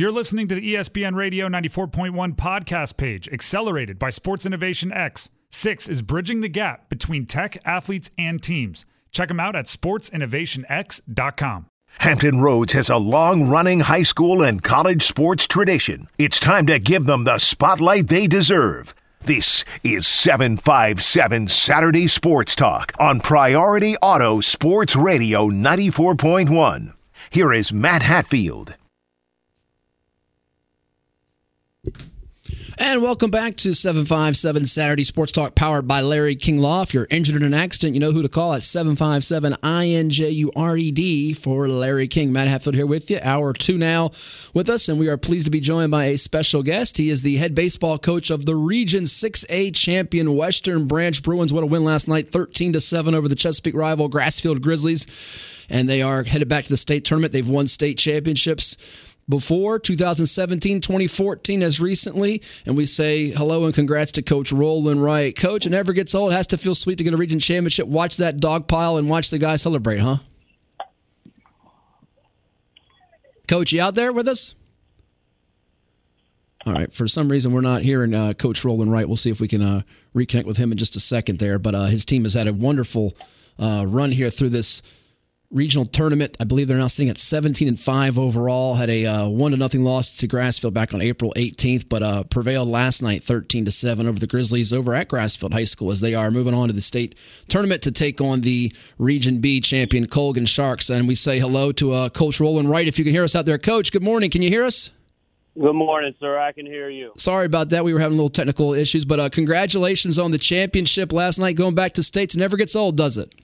You're listening to the ESPN Radio 94.1 podcast page, accelerated by Sports Innovation X. Six is bridging the gap between tech, athletes, and teams. Check them out at sportsinnovationx.com. Hampton Roads has a long running high school and college sports tradition. It's time to give them the spotlight they deserve. This is 757 Saturday Sports Talk on Priority Auto Sports Radio 94.1. Here is Matt Hatfield. And welcome back to 757 Saturday Sports Talk powered by Larry King Law. If you're injured in an accident, you know who to call at 757 INJURED for Larry King. Matt Hatfield here with you. Hour two now with us, and we are pleased to be joined by a special guest. He is the head baseball coach of the Region 6A champion Western Branch Bruins. What a win last night, 13 to 7 over the Chesapeake rival Grassfield Grizzlies. And they are headed back to the state tournament. They've won state championships before 2017, 2014, as recently. And we say hello and congrats to Coach Roland Wright. Coach, it never gets old. It has to feel sweet to get a region championship. Watch that dog pile and watch the guys celebrate, huh? Coach, you out there with us? All right. For some reason, we're not hearing uh, Coach Roland Wright. We'll see if we can uh, reconnect with him in just a second there. But uh, his team has had a wonderful uh, run here through this regional tournament. I believe they're now sitting at 17 and 5 overall. Had a uh, 1 to nothing loss to Grassfield back on April 18th, but uh, prevailed last night 13 to 7 over the Grizzlies over at Grassfield High School as they are moving on to the state tournament to take on the Region B champion Colgan Sharks. And we say hello to uh, Coach Roland Wright. If you can hear us out there, Coach, good morning. Can you hear us? Good morning, sir. I can hear you. Sorry about that. We were having a little technical issues, but uh, congratulations on the championship last night. Going back to states never gets old, does it?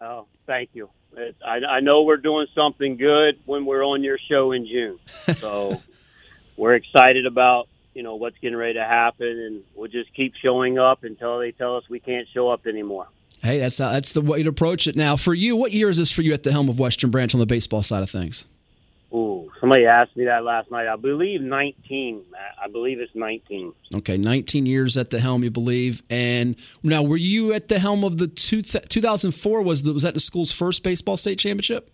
Oh, thank you. It, I, I know we're doing something good when we're on your show in June, so we're excited about you know what's getting ready to happen, and we'll just keep showing up until they tell us we can't show up anymore. Hey, that's that's the way to approach it. Now, for you, what year is this for you at the helm of Western Branch on the baseball side of things? Ooh, somebody asked me that last night. I believe 19. I believe it's 19. Okay, 19 years at the helm, you believe. And now, were you at the helm of the two, 2004? Was the, was that the school's first baseball state championship?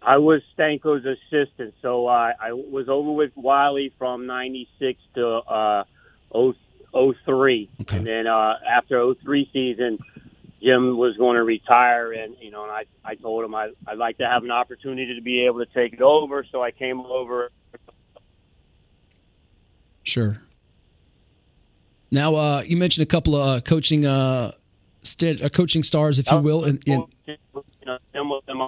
I was Stanko's assistant, so uh, I was over with Wiley from 96 to uh, 03. Okay. And then uh, after 03 season, Jim was going to retire, and you know, and I I told him I I'd like to have an opportunity to be able to take it over, so I came over. Sure. Now, uh, you mentioned a couple of uh, coaching uh, st- uh, coaching stars, if you will. and, in- you know, him with him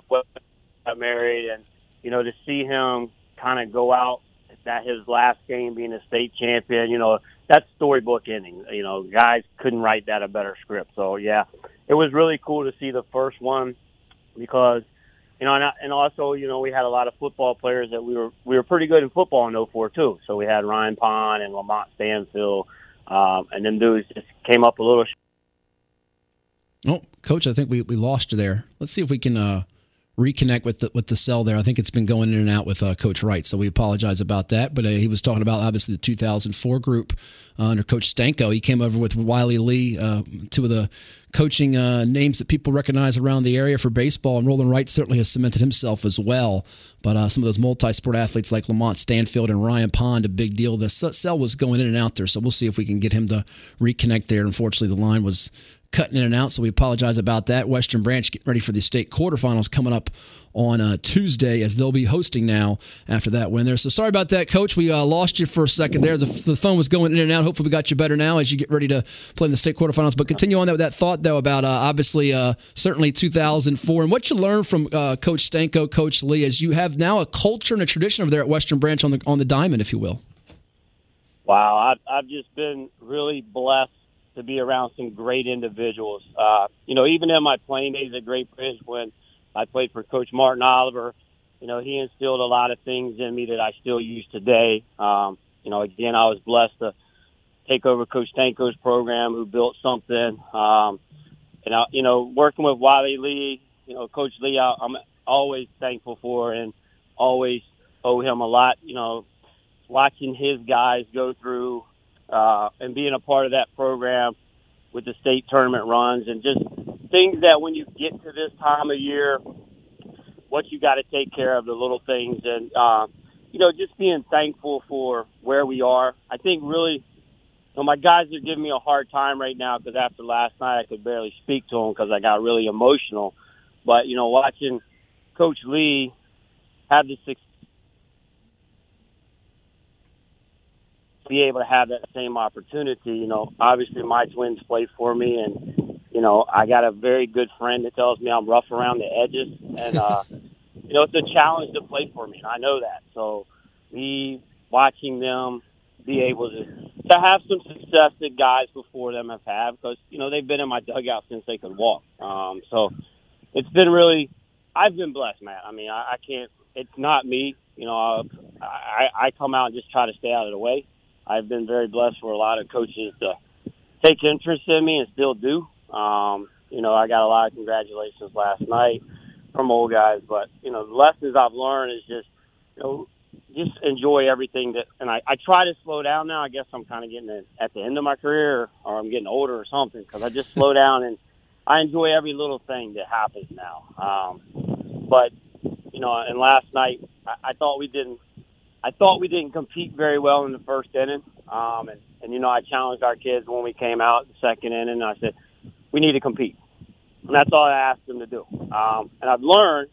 got married, and you know, to see him kind of go out that his last game being a state champion, you know, that's storybook ending. You know, guys couldn't write that a better script. So yeah, it was really cool to see the first one because you know, and, and also you know we had a lot of football players that we were we were pretty good in football in 04 too. So we had Ryan Pond and Lamont Stanfield, um, and then dudes just came up a little. Oh, coach, I think we, we lost you there. Let's see if we can uh, reconnect with the, with the cell there. I think it's been going in and out with uh, Coach Wright, so we apologize about that. But uh, he was talking about obviously the 2004 group uh, under Coach Stanko. He came over with Wiley Lee, uh, two of the coaching uh, names that people recognize around the area for baseball. And Roland Wright certainly has cemented himself as well. But uh, some of those multi-sport athletes like Lamont Stanfield and Ryan Pond, a big deal. The cell was going in and out there, so we'll see if we can get him to reconnect there. Unfortunately, the line was cutting in and out, so we apologize about that. Western Branch getting ready for the state quarterfinals coming up on uh, Tuesday as they'll be hosting now after that win there. So sorry about that, Coach. We uh, lost you for a second there. The, the, phone was going in and out. Hopefully, we got you better now as you get ready to play in the state quarterfinals. But continue on that with that thought though about uh, obviously uh, certainly 2004 and what you learned from uh, Coach Stanko, Coach Lee, as you have now a culture and a tradition over there at Western Branch on the on the diamond, if you will. Wow, I've, I've just been really blessed to be around some great individuals. Uh, you know, even in my playing days at Great Bridge when I played for Coach Martin Oliver, you know, he instilled a lot of things in me that I still use today. Um, you know, again, I was blessed to take over Coach Stanko's program, who built something. Um, and, I, you know, working with Wiley Lee, you know, Coach Lee, I, I'm always thankful for and always owe him a lot. You know, watching his guys go through uh, and being a part of that program with the state tournament runs and just things that when you get to this time of year, what you got to take care of the little things. And uh, you know, just being thankful for where we are. I think really, you know, my guys are giving me a hard time right now because after last night I could barely speak to them because I got really emotional. But you know, watching Coach Lee have the be able to have that same opportunity. You know, obviously my twins play for me, and you know I got a very good friend that tells me I'm rough around the edges, and uh, you know it's a challenge to play for me. And I know that. So me watching them be able to to have some success that guys before them have had because you know they've been in my dugout since they could walk. Um, so it's been really I've been blessed, man. I mean I, I can't. It's not me. You know, I, I come out and just try to stay out of the way. I've been very blessed for a lot of coaches to take interest in me and still do. Um, you know, I got a lot of congratulations last night from old guys, but you know, the lessons I've learned is just, you know, just enjoy everything that, and I, I try to slow down now. I guess I'm kind of getting at the end of my career or I'm getting older or something because I just slow down and I enjoy every little thing that happens now. Um, but, you know, and last night I, I thought we didn't I thought we didn't compete very well in the first inning. Um, and, and, you know, I challenged our kids when we came out the second inning. I said, we need to compete. And that's all I asked them to do. Um, and I've learned,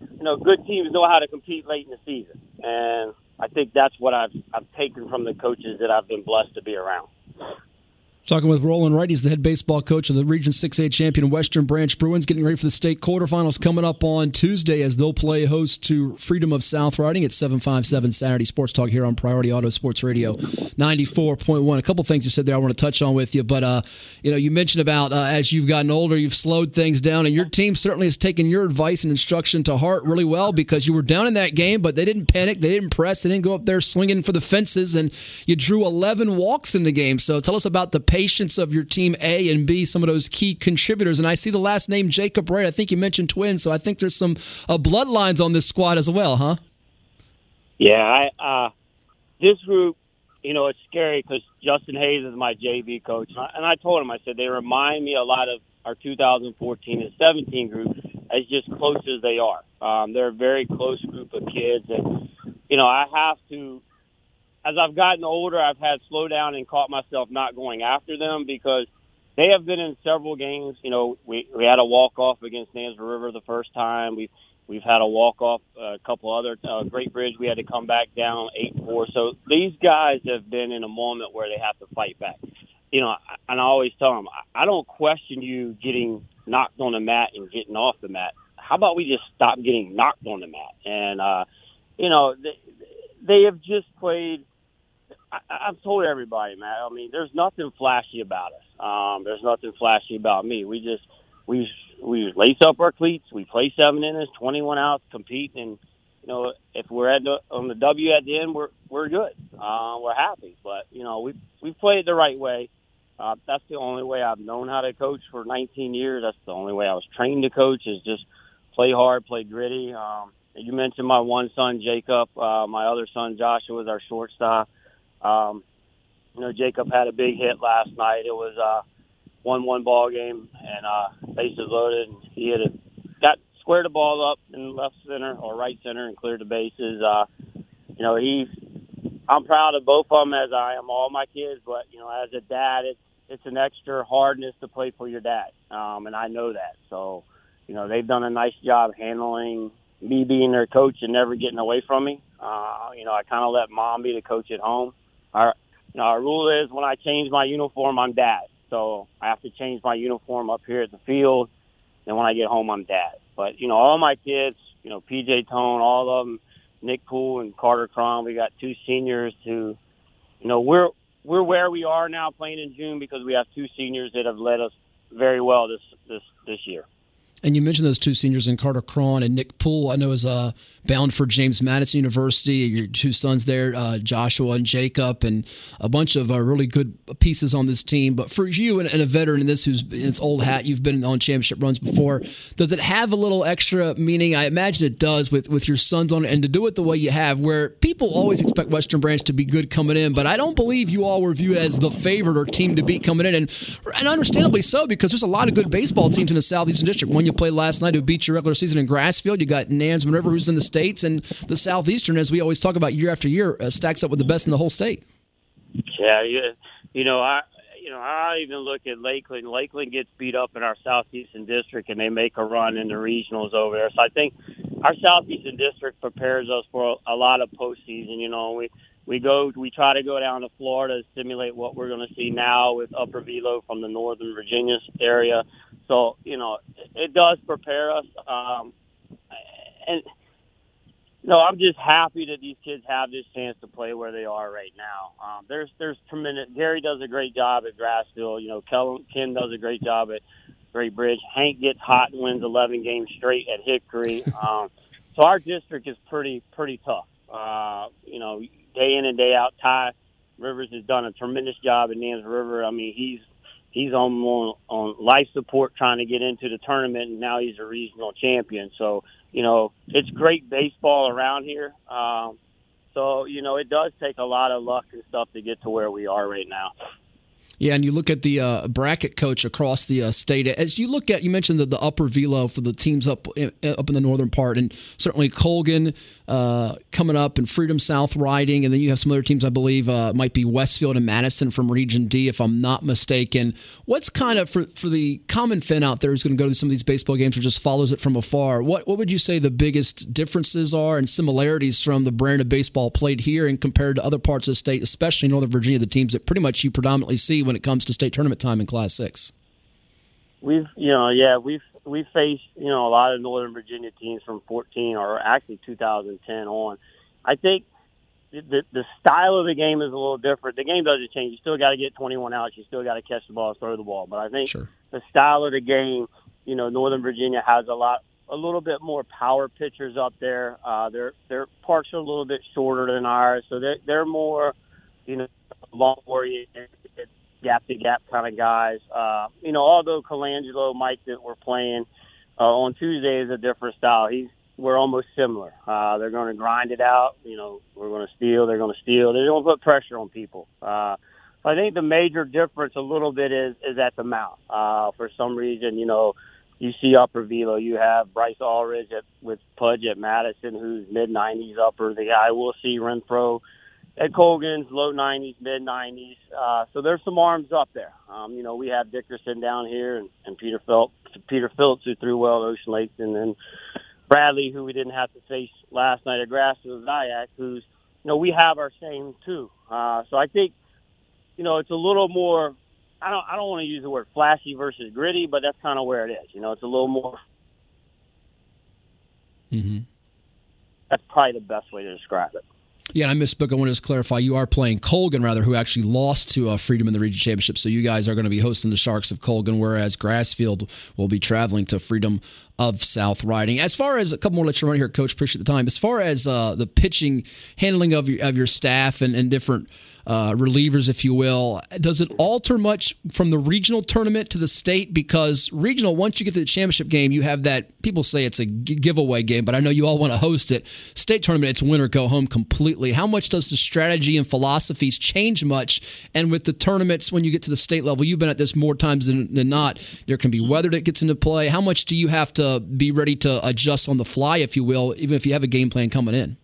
you know, good teams know how to compete late in the season. And I think that's what I've, I've taken from the coaches that I've been blessed to be around. Talking with Roland Wright, he's the head baseball coach of the Region 6A champion Western Branch Bruins, getting ready for the state quarterfinals coming up on Tuesday as they'll play host to Freedom of South Riding at 757 Saturday Sports Talk here on Priority Auto Sports Radio 94.1. A couple things you said there I want to touch on with you, but uh, you know, you mentioned about uh, as you've gotten older, you've slowed things down, and your team certainly has taken your advice and instruction to heart really well because you were down in that game, but they didn't panic, they didn't press, they didn't go up there swinging for the fences, and you drew 11 walks in the game. So tell us about the patience of your team A and B, some of those key contributors. And I see the last name Jacob Wright. I think you mentioned twins, so I think there's some uh, bloodlines on this squad as well, huh? Yeah, I uh, this group, you know, it's scary because Justin Hayes is my JV coach, and I, and I told him, I said they remind me a lot of our 2014 and 17 group as just close as they are. Um, they're a very close group of kids, and you know, I have to as I've gotten older, I've had slow down and caught myself not going after them because they have been in several games. You know, we we had a walk off against Nansemond River the first time. We've we've had a walk off uh, a couple other uh, Great Bridge. We had to come back down eight four. So these guys have been in a moment where they have to fight back. You know, and I always tell them, I don't question you getting knocked on the mat and getting off the mat. How about we just stop getting knocked on the mat? And uh, you know, they, they have just played I, I've told everybody, man. I mean, there's nothing flashy about us. Um, there's nothing flashy about me. We just we we lace up our cleats. We play seven innings, 21 outs, compete, and you know if we're at the, on the W at the end, we're we're good. Uh, we're happy. But you know we we played the right way. Uh, that's the only way I've known how to coach for 19 years. That's the only way I was trained to coach is just play hard, play gritty. Um, you mentioned my one son Jacob, uh, my other son Joshua is our shortstop. Um, you know, Jacob had a big hit last night. It was a one-one ball game, and uh, bases loaded. And he had a, got squared the ball up in left center or right center and cleared the bases. Uh, you know, he's. I'm proud of both of them as I am all my kids, but you know, as a dad, it's it's an extra hardness to play for your dad, um, and I know that. So, you know, they've done a nice job handling me being their coach and never getting away from me. Uh, you know, I kind of let mom be the coach at home our you know, our rule is when I change my uniform, I'm dad. So I have to change my uniform up here at the field, and when I get home, I'm dad. But you know, all my kids, you know, PJ Tone, all of them, Nick Poole and Carter Crum. We got two seniors who, you know, we're we're where we are now playing in June because we have two seniors that have led us very well this this this year. And you mentioned those two seniors in Carter Cron and Nick Poole. I know is uh, bound for James Madison University. Your two sons there, uh, Joshua and Jacob, and a bunch of uh, really good pieces on this team. But for you and, and, a veteran in this who's in its old hat, you've been on championship runs before. Does it have a little extra meaning? I imagine it does with with your sons on it, and to do it the way you have, where people always expect Western Branch to be good coming in, but I don't believe you all were viewed as the favorite or team to beat coming in, and and understandably so because there's a lot of good baseball teams in the Southeastern District. One you played last night who beat your regular season in Grassfield. You got Nansemond River, who's in the states, and the Southeastern, as we always talk about year after year, uh, stacks up with the best in the whole state. Yeah, you, you know, I you know, I even look at Lakeland. Lakeland gets beat up in our Southeastern District, and they make a run in the regionals over there. So I think our Southeastern District prepares us for a lot of postseason. You know, we we go, we try to go down to Florida to simulate what we're going to see now with Upper Velo from the Northern Virginia area. So you know, it, does prepare us. Um, and no, I'm just happy that these kids have this chance to play where they are right now. Um, there's there's tremendous. Gary does a great job at Grassfield. You know, Kel, Ken does a great job at Great Bridge. Hank gets hot and wins 11 games straight at Hickory. Um, so our district is pretty pretty tough. Uh, you know, day in and day out. Ty Rivers has done a tremendous job at Nans River. I mean, he's he's on on life support trying to get into the tournament, and now he's a regional champion. So you know, it's great baseball around here. Um, so, you know, it does take a lot of luck and stuff to get to where we are right now. Yeah, and you look at the uh, bracket coach across the uh, state. As you look at, you mentioned the, the upper velo for the teams up in, up in the northern part, and certainly Colgan uh, coming up and Freedom South riding, and then you have some other teams. I believe uh, might be Westfield and Madison from Region D, if I'm not mistaken. What's kind of for for the common fan out there who's going to go to some of these baseball games or just follows it from afar? What what would you say the biggest differences are and similarities from the brand of baseball played here and compared to other parts of the state, especially Northern Virginia, the teams that pretty much you predominantly see when it comes to state tournament time in Class Six? We've, you know, yeah, we've we faced, you know, a lot of Northern Virginia teams from 14 or actually 2010 on. I think the the style of the game is a little different. The game doesn't change. You still got to get 21 outs. You still got to catch the ball, throw the ball. But I think sure. the style of the game, you know, Northern Virginia has a lot, a little bit more power pitchers up there. Uh, their their parks are a little bit shorter than ours, so they're they're more, you know, long oriented gap to gap kind of guys. Uh, you know, although Colangelo, Mike that we're playing uh, on Tuesday is a different style. He's we're almost similar. Uh, they're going to grind it out. You know, we're going to steal. They're going to steal. They're going to put pressure on people. Uh, I think the major difference a little bit is is at the mount. Uh, for some reason, you know, you see Upper Velo. You have Bryce Eldridge at, with Pudge at Madison, who's mid 90s upper. The guy we'll see Renfro Ed Colgan's low 90s, mid 90s. Uh, so there's some arms up there. Um, you know, we have Dickerson down here and, and Peter Phillips, Peter Phillips who threw well at Ocean Lakes, and then Bradley, who we didn't have to face last night at Grassfield Ziac, who's you know we have our same too. Uh, so I think you know it's a little more. I don't I don't want to use the word flashy versus gritty, but that's kind of where it is. You know, it's a little more. Mm-hmm. That's probably the best way to describe it. Yeah, I misspoke. I want to clarify. You are playing Colgan, rather, who actually lost to uh, Freedom in the region championship. So you guys are going to be hosting the Sharks of Colgan, whereas Grassfield will be traveling to Freedom of South Riding. As far as a couple more, let you run here, Coach. Appreciate the time. As far as uh, the pitching, handling of your, of your staff and, and different uh, relievers, if you will. Does it alter much from the regional tournament to the state? Because regional, once you get to the championship game, you have that. People say it's a giveaway game, but I know you all want to host it. State tournament, it's win or go home completely. How much does the strategy and philosophies change much? And with the tournaments, when you get to the state level, you've been at this more times than, than not. There can be weather that gets into play. How much do you have to be ready to adjust on the fly, if you will, even if you have a game plan coming in?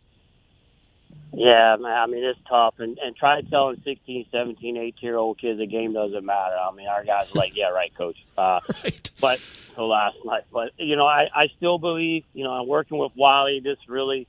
Yeah, man. I mean, it's tough. And, and try telling 16, 17, 18 year old kids the game doesn't matter. I mean, our guys are like, yeah, right, coach. Uh, right. But the last night, but, you know, I, I still believe, you know, I'm working with Wiley. This really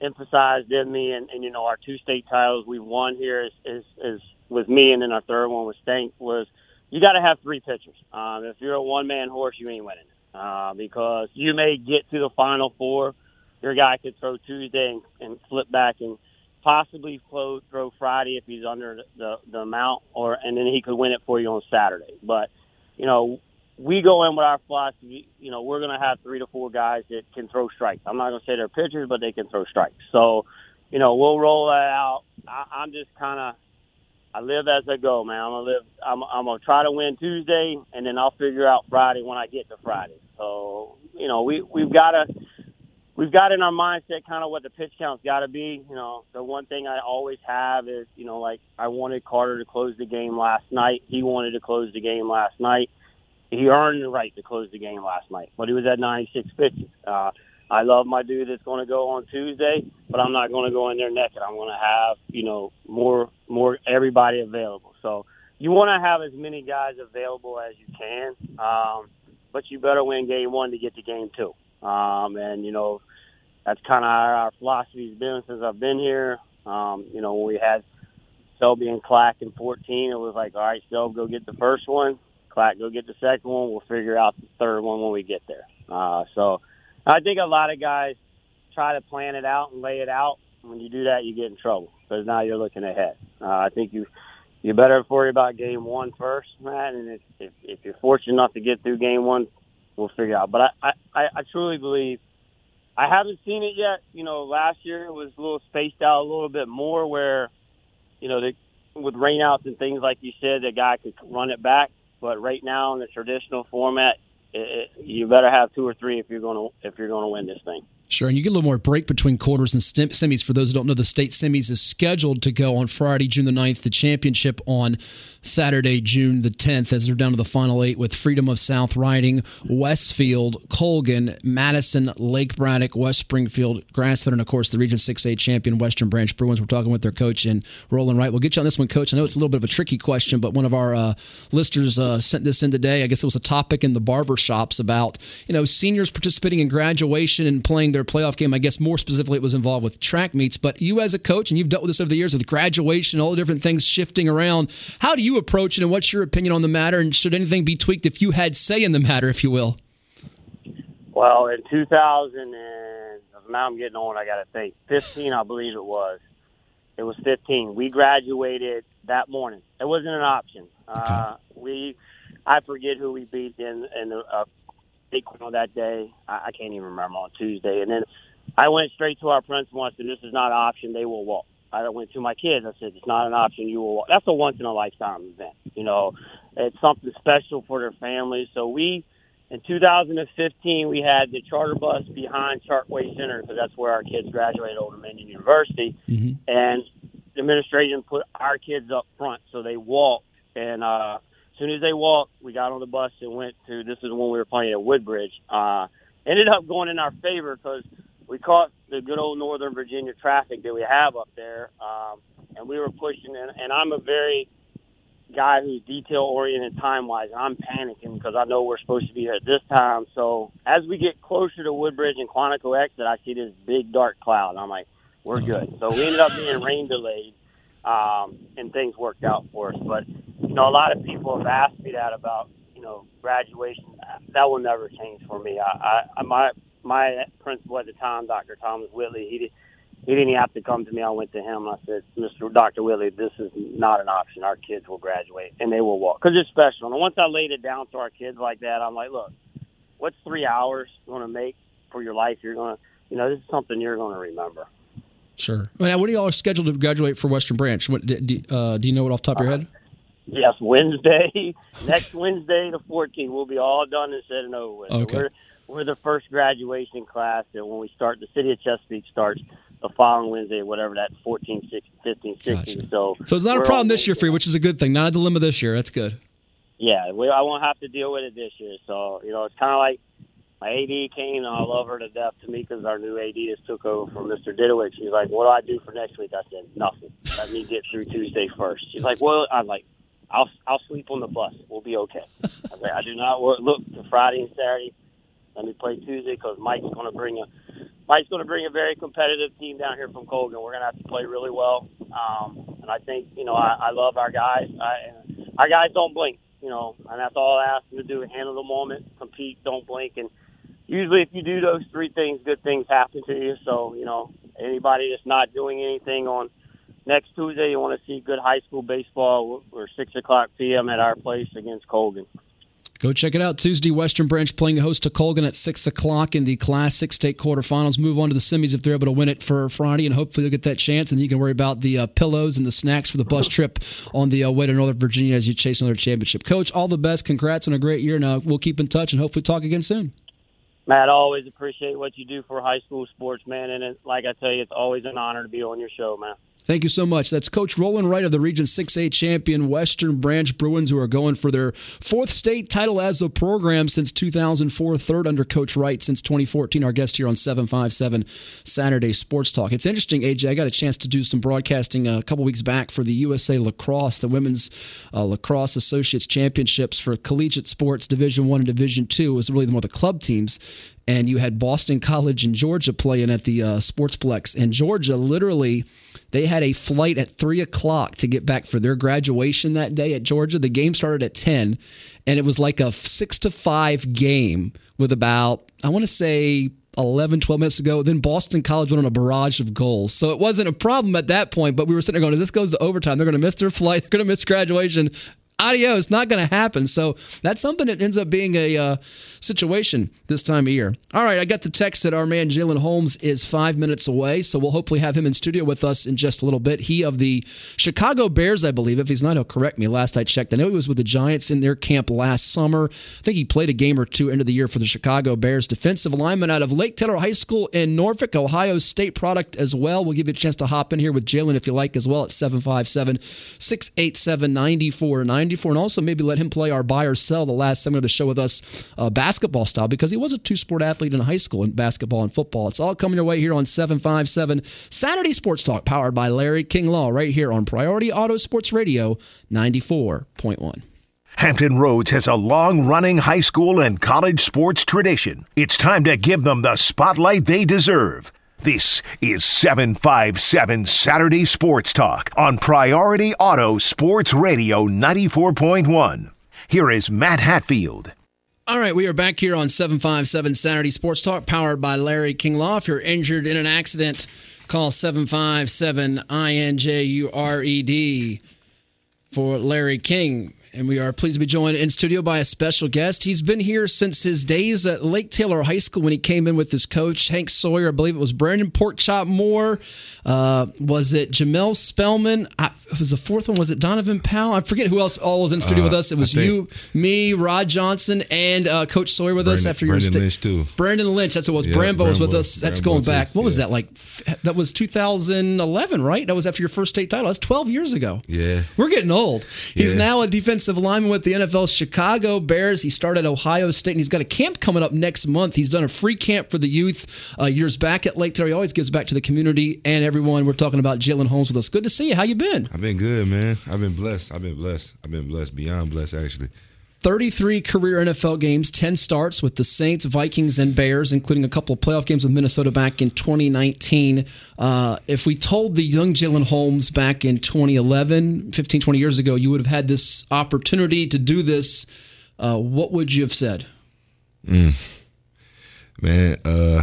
emphasized in me. And, and you know, our two state titles we won here is, is, is with me. And then our third one was Stank was you got to have three pitchers. Um, if you're a one man horse, you ain't winning. Uh, because you may get to the final four. Your guy could throw Tuesday and, and flip back and possibly throw, throw Friday if he's under the the amount, or and then he could win it for you on Saturday. But you know, we go in with our philosophy. You know, we're going to have three to four guys that can throw strikes. I'm not going to say they're pitchers, but they can throw strikes. So, you know, we'll roll that out. I, I'm just kind of. I live as I go, man. I'm gonna live. I'm, I'm gonna try to win Tuesday, and then I'll figure out Friday when I get to Friday. So, you know, we we've got to we've got in our mindset kind of what the pitch count's got to be. You know, the one thing I always have is, you know, like I wanted Carter to close the game last night. He wanted to close the game last night. he earned the right to close the game last night, but he was at 96 pitches. Uh, I love my dude that's going to go on Tuesday, but I'm not going to go in there naked. I'm going to have you know more more everybody available. So you want to have as many guys available as you can, um, but you better win game one to get to game two. Um, and you know that's kind of our, our philosophy's been since I've been here. Um, you know when we had Selby and Clack in 14, it was like, all right, Selby, go get the first one. Clack, go get the second one. We'll figure out the third one when we get there. Uh, so I think a lot of guys try to plan it out and lay it out. When you do that, you get in trouble because now you're looking ahead. Uh, I think you you better worry about game one first, Matt. And if, if, if you're fortunate enough to get through game one, we'll figure out. But I, I, I truly believe I haven't seen it yet. You know, last year it was a little spaced out a little bit more where, you know, they, with rainouts and things like you said, the guy could run it back. But right now in the traditional format, it, it, you better have two or three if you're going to if you're going to win this thing. Sure, and you get a little more break between quarters and semis. For those who don't know, the state semis is scheduled to go on Friday, June the 9th, the championship on Saturday, June the 10th, as they're down to the final eight with Freedom of South Riding, Westfield, Colgan, Madison, Lake Braddock, West Springfield, Grassfield, and of course the Region 6A champion Western Branch Bruins. We're talking with their coach and Roland Wright. We'll get you on this one, Coach. I know it's a little bit of a tricky question, but one of our uh, listeners uh, sent this in today. I guess it was a topic in the barber shops about you know seniors participating in graduation and playing their playoff game. I guess more specifically, it was involved with track meets. But you, as a coach, and you've dealt with this over the years with graduation, all the different things shifting around. How do you approach it, and what's your opinion on the matter? And should anything be tweaked if you had say in the matter, if you will? Well, in 2000, and now I'm getting old. I got to think. 15, I believe it was. It was 15. We graduated that morning. It wasn't an option. Okay. Uh, we, I forget who we beat in in the uh, on that day. I, I can't even remember on Tuesday. And then I went straight to our principal and said, "This is not an option. They will walk." I went to my kids. I said, "It's not an option. You will walk." That's a once in a lifetime event. You know, it's something special for their families. So we, in 2015, we had the charter bus behind Chartway Center because that's where our kids graduated Old Dominion University, mm-hmm. and the administration put our kids up front, so they walked and. uh as soon as they walked, we got on the bus and went to. This is when we were playing at Woodbridge. Uh, ended up going in our favor because we caught the good old Northern Virginia traffic that we have up there, um, and we were pushing. And, and I'm a very guy who's detail oriented time wise. I'm panicking because I know we're supposed to be here at this time. So as we get closer to Woodbridge and Quantico exit, I see this big dark cloud. I'm like, we're good. So we ended up being rain delayed, um, and things worked out for us. But you know, a lot of people have asked me that about you know graduation. That will never change for me. I, I my my principal at the time, Dr. Thomas Whitley, he did, he didn't have to come to me. I went to him. And I said, Mr. Dr. Whitley, this is not an option. Our kids will graduate and they will walk because it's special. And once I laid it down to our kids like that, I'm like, look, what's three hours going to make for your life? You're going to, you know, this is something you're going to remember. Sure. Now, what are y'all scheduled to graduate for Western Branch? What, do, uh, do you know it off the top of your head? Yes, Wednesday, next Wednesday, the 14th, we'll be all done and said and over with. Okay. So we're, we're the first graduation class that when we start, the city of Chesapeake starts the following Wednesday, whatever that 14, 16, 15, 16. Gotcha. So, so it's not a problem this year for you, which is a good thing. Not a dilemma this year. That's good. Yeah, we, I won't have to deal with it this year. So, you know, it's kind of like my AD came, and I love her to death. Tamika's our new AD has took over from Mr. Didowich. She's like, what do I do for next week? I said, nothing. Let me get through Tuesday first. She's like, well, I'm like, I'll I'll sleep on the bus. We'll be okay. I, like, I do not work, look to Friday and Saturday. Let me play Tuesday because Mike's going to bring a Mike's going to bring a very competitive team down here from Colgan. We're going to have to play really well, um, and I think you know I, I love our guys. I, our guys don't blink, you know, and that's all I ask them to do: handle the moment, compete, don't blink, and usually if you do those three things, good things happen to you. So you know, anybody that's not doing anything on next Tuesday, you want to see good high school baseball, or 6 o'clock p.m. at our place against Colgan. Go check it out. Tuesday, Western Branch playing host to Colgan at 6 o'clock in the Class 6 state quarterfinals. Move on to the semis if they're able to win it for Friday, and hopefully they'll get that chance. And you can worry about the uh, pillows and the snacks for the bus trip on the uh, way to Northern Virginia as you chase another championship. Coach, all the best. Congrats on a great year. Now, we'll keep in touch and hopefully talk again soon. Matt, I always appreciate what you do for high school sports, man. And it, like I tell you, it's always an honor to be on your show, man. Thank you so much. That's Coach Roland Wright of the Region 6A champion Western Branch Bruins, who are going for their fourth state title as a program since 2004, third under Coach Wright since 2014. Our guest here on 757 Saturday Sports Talk. It's interesting, AJ. I got a chance to do some broadcasting a couple weeks back for the USA Lacrosse, the Women's uh, Lacrosse Associates Championships for collegiate sports, Division One and Division Two. It was really more the club teams and you had Boston College and Georgia playing at the uh, Sportsplex. And Georgia literally, they had a flight at three o'clock to get back for their graduation that day at Georgia. The game started at 10, and it was like a six to five game with about, I want to say, 11, 12 minutes ago. Then Boston College went on a barrage of goals. So it wasn't a problem at that point, but we were sitting there going, if this goes to overtime, they're going to miss their flight, they're going to miss graduation adios, not going to happen. So that's something that ends up being a uh, situation this time of year. All right, I got the text that our man Jalyn Holmes is five minutes away, so we'll hopefully have him in studio with us in just a little bit. He of the Chicago Bears, I believe. If he's not, he'll correct me. Last I checked, I know he was with the Giants in their camp last summer. I think he played a game or two into the year for the Chicago Bears. Defensive lineman out of Lake Taylor High School in Norfolk, Ohio State product as well. We'll give you a chance to hop in here with Jalyn if you like as well at 757 687 9494 and also maybe let him play our buy or sell the last segment of the show with us uh, basketball style because he was a two sport athlete in high school in basketball and football. It's all coming your way here on 757 Saturday Sports Talk powered by Larry King Law right here on Priority Auto Sports Radio 94.1. Hampton Roads has a long running high school and college sports tradition. It's time to give them the spotlight they deserve. This is 757 Saturday Sports Talk on Priority Auto Sports Radio 94.1. Here is Matt Hatfield. All right, we are back here on 757 Saturday Sports Talk, powered by Larry King Law. If you're injured in an accident, call 757 INJURED for Larry King. And we are pleased to be joined in studio by a special guest. He's been here since his days at Lake Taylor High School when he came in with his coach, Hank Sawyer. I believe it was Brandon Porkchop Moore. Uh, was it Jamel Spellman? I, it was the fourth one. Was it Donovan Powell? I forget who else all was in studio uh, with us. It was you, me, Rod Johnson, and uh, Coach Sawyer with Brandon, us after Brandon your Lynch too. Brandon Lynch. That's what it was. Yeah, Brambo, was with us. That's going back. What yeah. was that like? That was 2011, right? That was after your first state title. That's 12 years ago. Yeah, we're getting old. He's yeah. now a defensive lineman with the NFL Chicago Bears. He started Ohio State, and he's got a camp coming up next month. He's done a free camp for the youth uh, years back at Lake Taylor. He always gives back to the community and everyone. We're talking about Jalyn Holmes with us. Good to see you. How you been? I've been good, man. I've been blessed. I've been blessed. I've been blessed beyond blessed, actually. 33 career NFL games, 10 starts with the Saints, Vikings, and Bears, including a couple of playoff games with Minnesota back in 2019. Uh, if we told the young Jalyn Holmes back in 2011, 15, 20 years ago, you would have had this opportunity to do this, uh, what would you have said? Mm. Man, uh,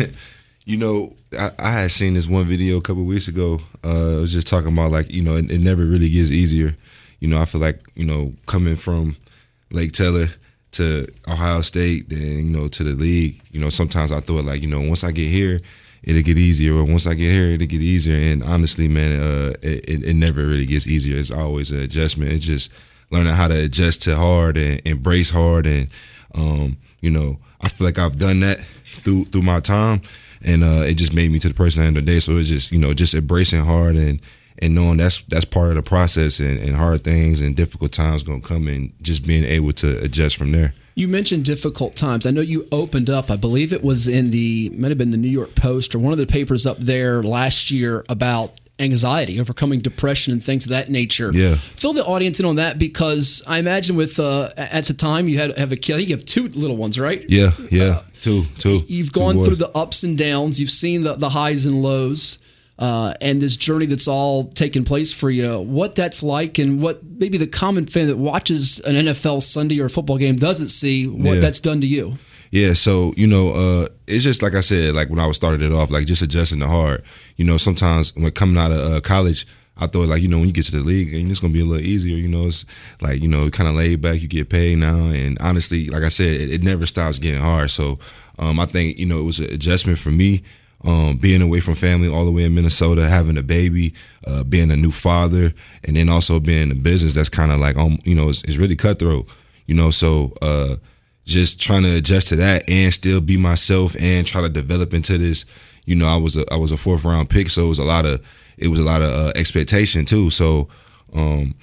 you know, I, I, had seen this one video a couple weeks ago. Uh, was just talking about like, you know, it, it never really gets easier. You know, I feel like, you know, coming from – Lake Taylor to Ohio State, then you know to the league. You know, sometimes I thought like you know once I get here, it'll get easier, or once I get here, it'll get easier. And honestly, man, uh, it, it never really gets easier. It's always an adjustment. It's just learning how to adjust to hard and embrace hard, and um, you know, I feel like I've done that through through my time, and uh, it just made me to the person I am today. So it's just you know just embracing hard and and knowing that's that's part of the process and, and hard things and difficult times going to come and just being able to adjust from there. You mentioned difficult times. I know you opened up. I believe it was in the might have been the New York Post or one of the papers up there last year about anxiety, overcoming depression, and things of that nature. Yeah. Fill the audience in on that because I imagine with uh, at the time you had have a kid. You have two little ones, right? Yeah, yeah, uh, two, two. You've gone boys. through the ups and downs. You've seen the, the highs and lows uh, and this journey that's all taken place for you, what that's like, and what maybe the common fan that watches an NFL Sunday or a football game doesn't see, what yeah. that's done to you. Yeah, so you know, uh, it's just like I said, like when I was started it off, like just adjusting the hard. You know, sometimes when coming out of uh, college, I thought like you know when you get to the league, and it's gonna be a little easier. You know, it's like you know kind of laid back. You get paid now, and honestly, like I said, it, it never stops getting hard. So um, I think you know it was an adjustment for me um, being away from family all the way in Minnesota, having a baby, uh, being a new father, and then also being in a business that's kind of like, um, you know, it's, it's, really cutthroat, you know. So uh, just trying to adjust to that and still be myself and try to develop into this. You know, I was a I was a fourth round pick, so it was a lot of it was a lot of uh, expectation too. So um,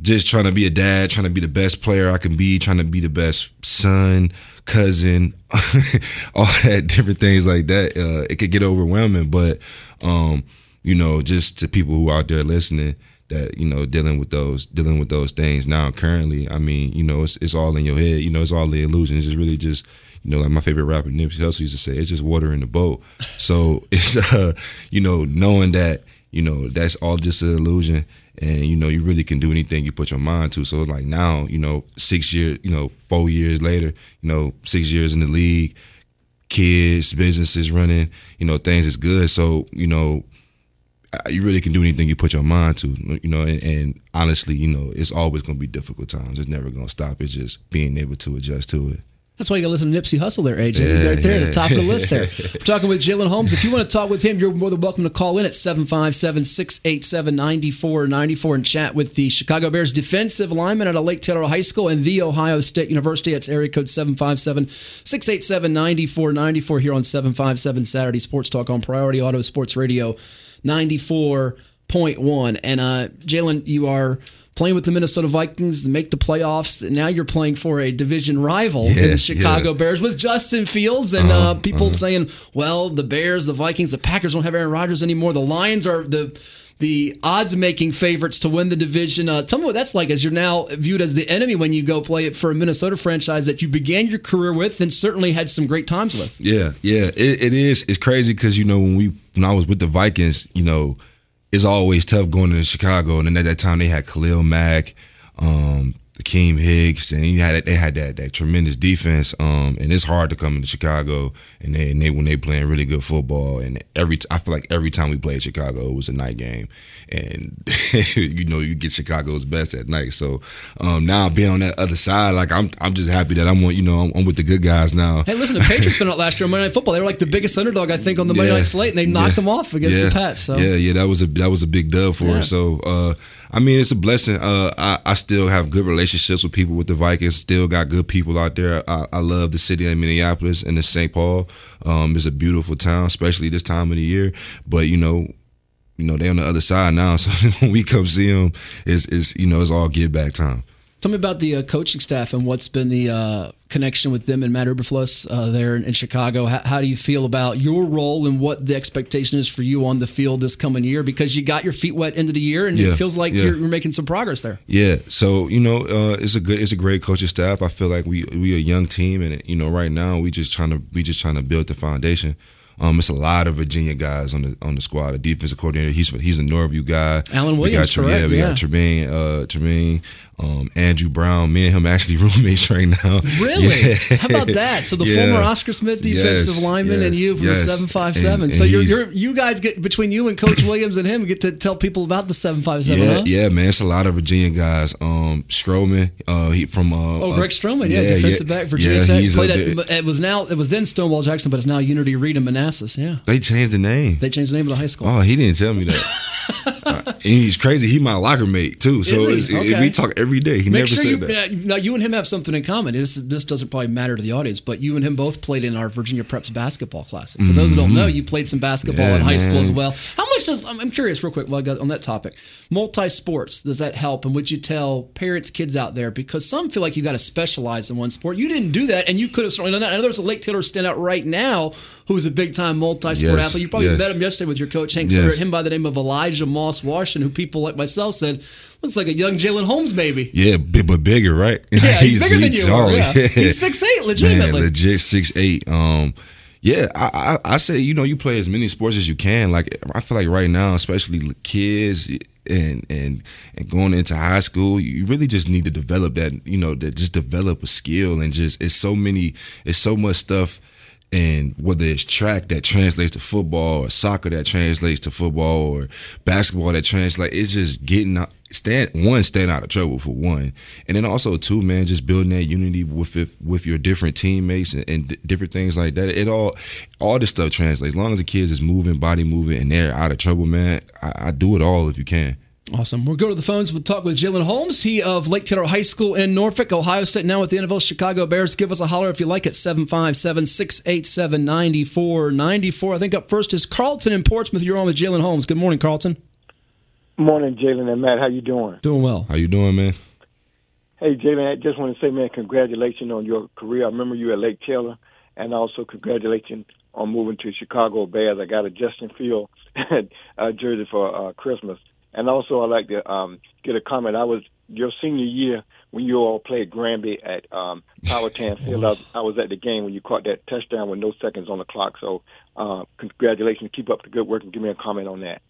just trying to be a dad, trying to be the best player I can be, trying to be the best son, cousin, all that different things like that. Uh, it could get overwhelming, but um, you know, just to people who out there listening that you know dealing with those dealing with those things now currently. I mean, you know, it's it's all in your head. You know, it's all the illusion. It's really just you know, like my favorite rapper Nipsey Hussle used to say, it's just water in the boat. So it's uh, you know, knowing that you know that's all just an illusion and you know you really can do anything you put your mind to. So like now you know six years you know four years later you know six years in the league kids businesses running you know things is good. So you know you really can do anything you put your mind to you know and, and honestly you know it's always going to be difficult times. It's never going to stop. It's just being able to adjust to it that's why you got to listen to Nipsey Hussle there, AJ. Yeah, right there yeah. at the top of the list there. We're talking with Jalyn Holmes. If you want to talk with him, you're more than welcome to call in at 757 687 9494 and chat with the Chicago Bears defensive lineman at a Lake Taylor High School and The Ohio State University. It's area code 757 687 9494 here on 757 Saturday Sports Talk on Priority Auto Sports Radio 94.1. And uh, Jalyn, you are playing with the Minnesota Vikings to make the playoffs. Now you're playing for a division rival yeah, in the Chicago yeah. Bears with Justin Fields and uh-huh, uh, people uh-huh. saying, "Well, the Bears, the Vikings, the Packers don't have Aaron Rodgers anymore. The Lions are the." the odds making favorites to win the division. Uh, tell me what that's like as you're now viewed as the enemy when you go play it for a Minnesota franchise that you began your career with and certainly had some great times with. Yeah, yeah, it, it is. It's crazy because you know when we when I was with the Vikings, you know it's always tough going to Chicago. And then at that time, they had Khalil Mack, um, Akiem Hicks, and he had they had that that tremendous defense. Um, and it's hard to come into Chicago and they, and they when they playing really good football. And every I feel like every time we played Chicago, it was a night game, and you know you get Chicago's best at night. So um, now being on that other side, like I'm I'm just happy that I'm you know I'm, I'm with the good guys now. Hey, listen, the Patriots found out last year on Monday Night Football. They were like the biggest underdog I think on the Monday yeah, Night slate, and they knocked yeah, them off against yeah, the Pats. So. Yeah, yeah, that was a that was a big dub for us. So. Uh, I mean, it's a blessing. Uh, I, I still have good relationships with people with the Vikings. Still got good people out there. I, I love the city of Minneapolis and the St. Paul. Um, it's a beautiful town, especially this time of the year. But you know, you know, they're on the other side now. So when we come see them, it's, it's you know, it's all give back time. Tell me about the uh, coaching staff and what's been the uh, connection with them and Matt Eberflus uh, there in, in Chicago. How, how, do you feel about your role and what the expectation is for you on the field this coming year? Because you got your feet wet into the year, and yeah, it feels like yeah. you're, you're, making some progress there. Yeah. So you know, uh, it's a good, it's a great coaching staff. I feel like we we a young team, and you know, right now we just trying to we just trying to build the foundation. Um, it's a lot of Virginia guys on the on the squad. The defensive coordinator, he's he's a Norview guy. Alan Williams, we got, correct? Yeah, we yeah. got Tremaine, uh, Tremaine, um, Andrew Brown. Me and him actually roommates right now. Really? Yeah. How about that? So the yeah. former Oscar Smith defensive yes, lineman yes, and you from yes. the seven five seven. So you're, you're, you guys get between you and Coach Williams and him get to tell people about the seven five seven. Yeah, huh? yeah, man. It's a lot of Virginia guys. Um, Stroman, uh, he from uh, oh Greg Stroman, yeah, yeah defensive back Virginia yeah, Tech. Played at, it was now it was then Stonewall Jackson, but it's now Unity Reed in Manassas. Yeah, they changed the name. They changed the name of the high school. Oh, he didn't tell me that. uh, he's crazy. He my locker mate too. So okay. we talk every day. He Make never sure you, that. Now you and him have something in common. This this doesn't probably matter to the audience, but you and him both played in our Virginia Preps basketball classic. For mm-hmm. those who don't know, you played some basketball yeah, in high man. school as well. How much does I'm curious, real quick, while I got on that topic, multi sports does that help? And would you tell parents, kids out there, because some feel like you got to specialize in one sport. You didn't do that, and you could have certainly done that. I know there's a Lake Taylor standout right now who's a big time multi sport yes, athlete. You probably yes. met him yesterday with your coach Hank yes. him by the name of Elijah Moss Washington, who people like myself said looks like a young Jalyn Holmes baby. Yeah, but bigger, right? Yeah, he's, he's bigger than you. Are, yeah. He's six eight, legitimately. Man, legit six eight. Um, yeah, I, I, I say you know you play as many sports as you can. Like I feel like right now, especially kids and and and going into high school, you really just need to develop that. You know, that just develop a skill and just it's so many, it's so much stuff and whether it's track that translates to football or soccer that translates to football or basketball that translates it's just getting stand one staying out of trouble for one. And then also two man just building that unity with with your different teammates and, and, different things like that. It all all this stuff translates. As long as the kids is moving body moving and they're out of trouble man I, I do it all if you can Awesome. We'll go to the phones. We'll talk with Jalyn Holmes. He of Lake Taylor High School in Norfolk, Ohio State, now with the NFL Chicago Bears. Give us a holler if you like at 757 687 9494. I think up first is Carlton in Portsmouth. You're on with Jalyn Holmes. Good morning, Carlton. Morning, Jalyn and Matt. How you doing? Doing well. How you doing, man? Hey, Jalyn, I just want to say, man, congratulations on your career. I remember you at Lake Taylor, and also congratulations on moving to Chicago Bears. I got a Justin Field uh, jersey for uh, Christmas. And also, I'd like to um, get a comment. I was your senior year when you all played Granby at um, Powhatan Field. I, I was at the game when you caught that touchdown with no seconds on the clock. So, uh, congratulations. Keep up the good work and give me a comment on that.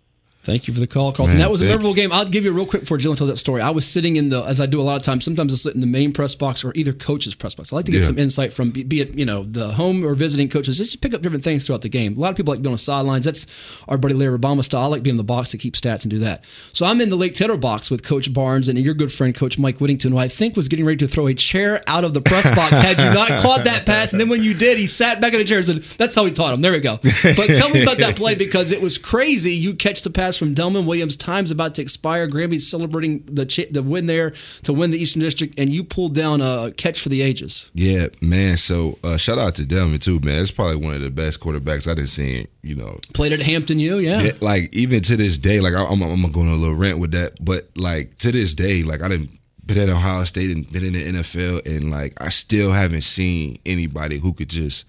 Thank you for the call, Carlton. Man, that was a memorable game. I'll give you a real quick before Jalyn tells that story. I was sitting in the, as I do a lot of times, sometimes I'll sit in the main press box or either coach's press box. I like to get Yeah. some insight from, be, it, you know, the home or visiting coaches, just to pick up different things throughout the game. A lot of people like being on the sidelines. That's our buddy Larry Obama style. I like being in the box to keep stats and do that. So I'm in the Lake Taylor box with Coach Barnes and your good friend, Coach Mike Whittington, who I think was getting ready to throw a chair out of the press box had you not caught that pass. And then when you did, he sat back in the chair and said, that's how he taught him. There we go. But tell me about that play because it was crazy. You catch the pass from Delman Williams. Time's about to expire. Granby's celebrating the ch- the win there to win the Eastern District, and you pulled down a catch for the ages. Yeah, man. So uh, shout out to Delman too, man. It's probably one of the best quarterbacks I didn't see. You know, Played at Hampton U, yeah. Yeah, like even to this day, like I, I'm, I'm gonna a little rant with that, but like to this day, like I didn't been at Ohio State and been in the NFL, and like I still haven't seen anybody who could just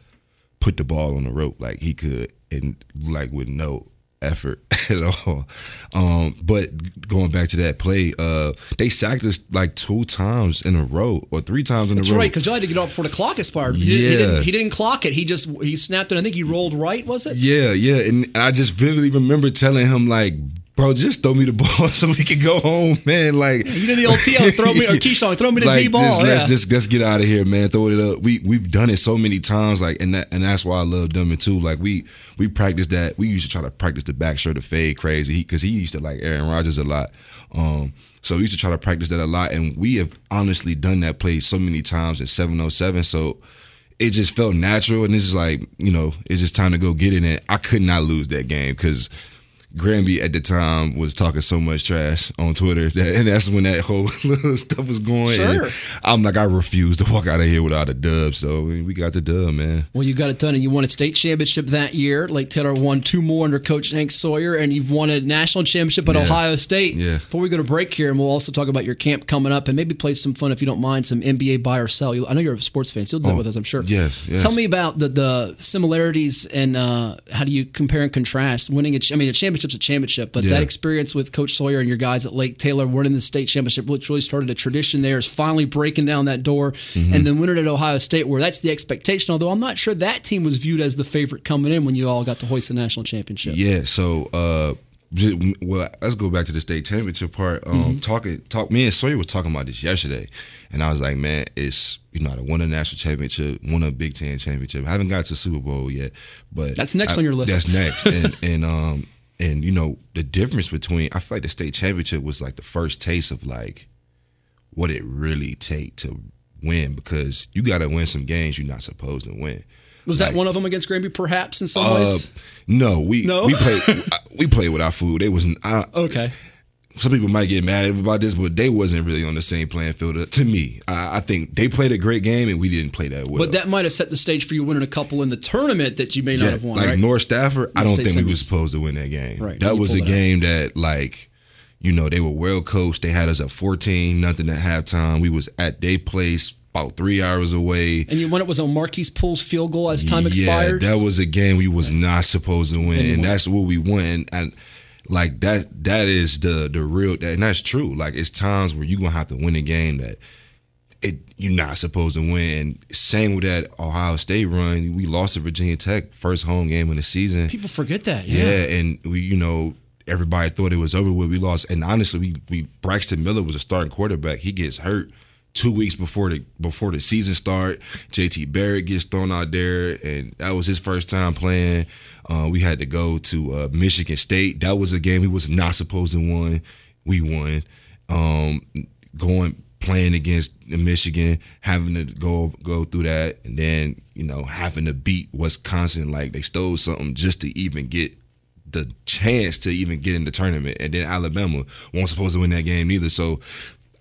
put the ball on the rope like he could, and like with no effort at all. Um, but going back to that play, uh, they sacked us like two times in a row or three times in That's a row. right, because you had to get off before the clock expired. He, didn't, he, Yeah. didn't, he didn't clock it. He just he snapped it. I think he rolled right. Was it? Yeah, yeah, and I just vividly remember telling him like, "Bro, just throw me the ball so we can go home, man." Like You did the old T.O. throw me or Keyshawn throw me the like, D ball. just- Yeah. Let's just let's get out of here, man. Throw it up. We we've done it so many times, like, and that and that's why I love Dummy too. Like we we practice that. We used to try to practice the back shoulder fade crazy because he, used to like Aaron Rodgers a lot. Um, so we used to try to practice that a lot, and we have honestly done that play so many times oh seven. So it just felt natural, and this is like you know it's just time to go get it. And I could not lose that game because Granby at the time was talking so much trash on Twitter, that, and that's when that whole little stuff was going. Sure. I'm like, I refuse to walk out of here without a dub. So we got the dub, man. Well, you got it done, and you won a state championship that year. Lake Taylor won two more under Coach Hank Sawyer, and you've won a national championship at Yeah. Ohio State. Yeah. Before we go to break here, and we'll also talk about your camp coming up, and maybe play some fun if you don't mind, some NBA buy or sell. I know you're a sports fan, so you'll do that Oh, with us, I'm sure. yes, yes. Tell me about the the similarities and uh, how do you compare and contrast winning a? I mean, a championship's a championship, but Yeah. that experience with Coach Sawyer and your guys at Lake Taylor winning the state championship, which really started a tradition there, is finally breaking down that door, Mm-hmm. and then winning at Ohio State, where that's the expectation. Although I'm not sure that team was viewed as the favorite coming in when you all got to hoist the national championship. Yeah. So, uh, well, let's go back to the state championship part. Um, Mm-hmm. talking, talk. Me and Sawyer were talking about this yesterday, and I was like, man, it's you know, I won a national championship, won a Big Ten championship. I haven't got to Super Bowl yet, but That's next I- on your list. That's next, and and um and you know the difference between I feel like the state championship was like the first taste of like what it really take to win because you got to win some games you're not supposed to win. Was that one of them against Granby, perhaps in some Uh, ways? no, we No? we played we played without food. It wasn't. I, Okay. Some people might get mad about this, but they wasn't really on the same playing field. To me, I, I think they played a great game and we didn't play that well. But that might have set the stage for you winning a couple in the tournament that you may not Yeah, have won, like right? North Stafford, I don't State think we were supposed to win that game. Right, That was a pulled it out. game that like. You know, they were well coached. They had us at 14, nothing at halftime. We was at their place about three hours away. and you won it was on Marquise Poole's field goal as time yeah, expired. that was a game we was not supposed to win, And and that's what we won. And like that, that is the the real, and that's true. Like it's times where you are gonna have to win a game that it you're not supposed to win. and Same with that Ohio State run, we lost to Virginia Tech first home game in the season. People forget that. Yeah, Yeah. and we, you know, everybody thought it was over with. We lost, and honestly, we, we Braxton Miller was a starting quarterback. He gets hurt two weeks before the before the season start. JT Barrett gets thrown out there, and that was his first time playing. Uh, we had to go to uh, Michigan State. That was a game we was not supposed to win. We won. Um, going playing against Michigan, having to go go through that, and then you know having to beat Wisconsin like they stole something just to even get the chance to even get in the tournament. And then Alabama wasn't supposed to win that game either. So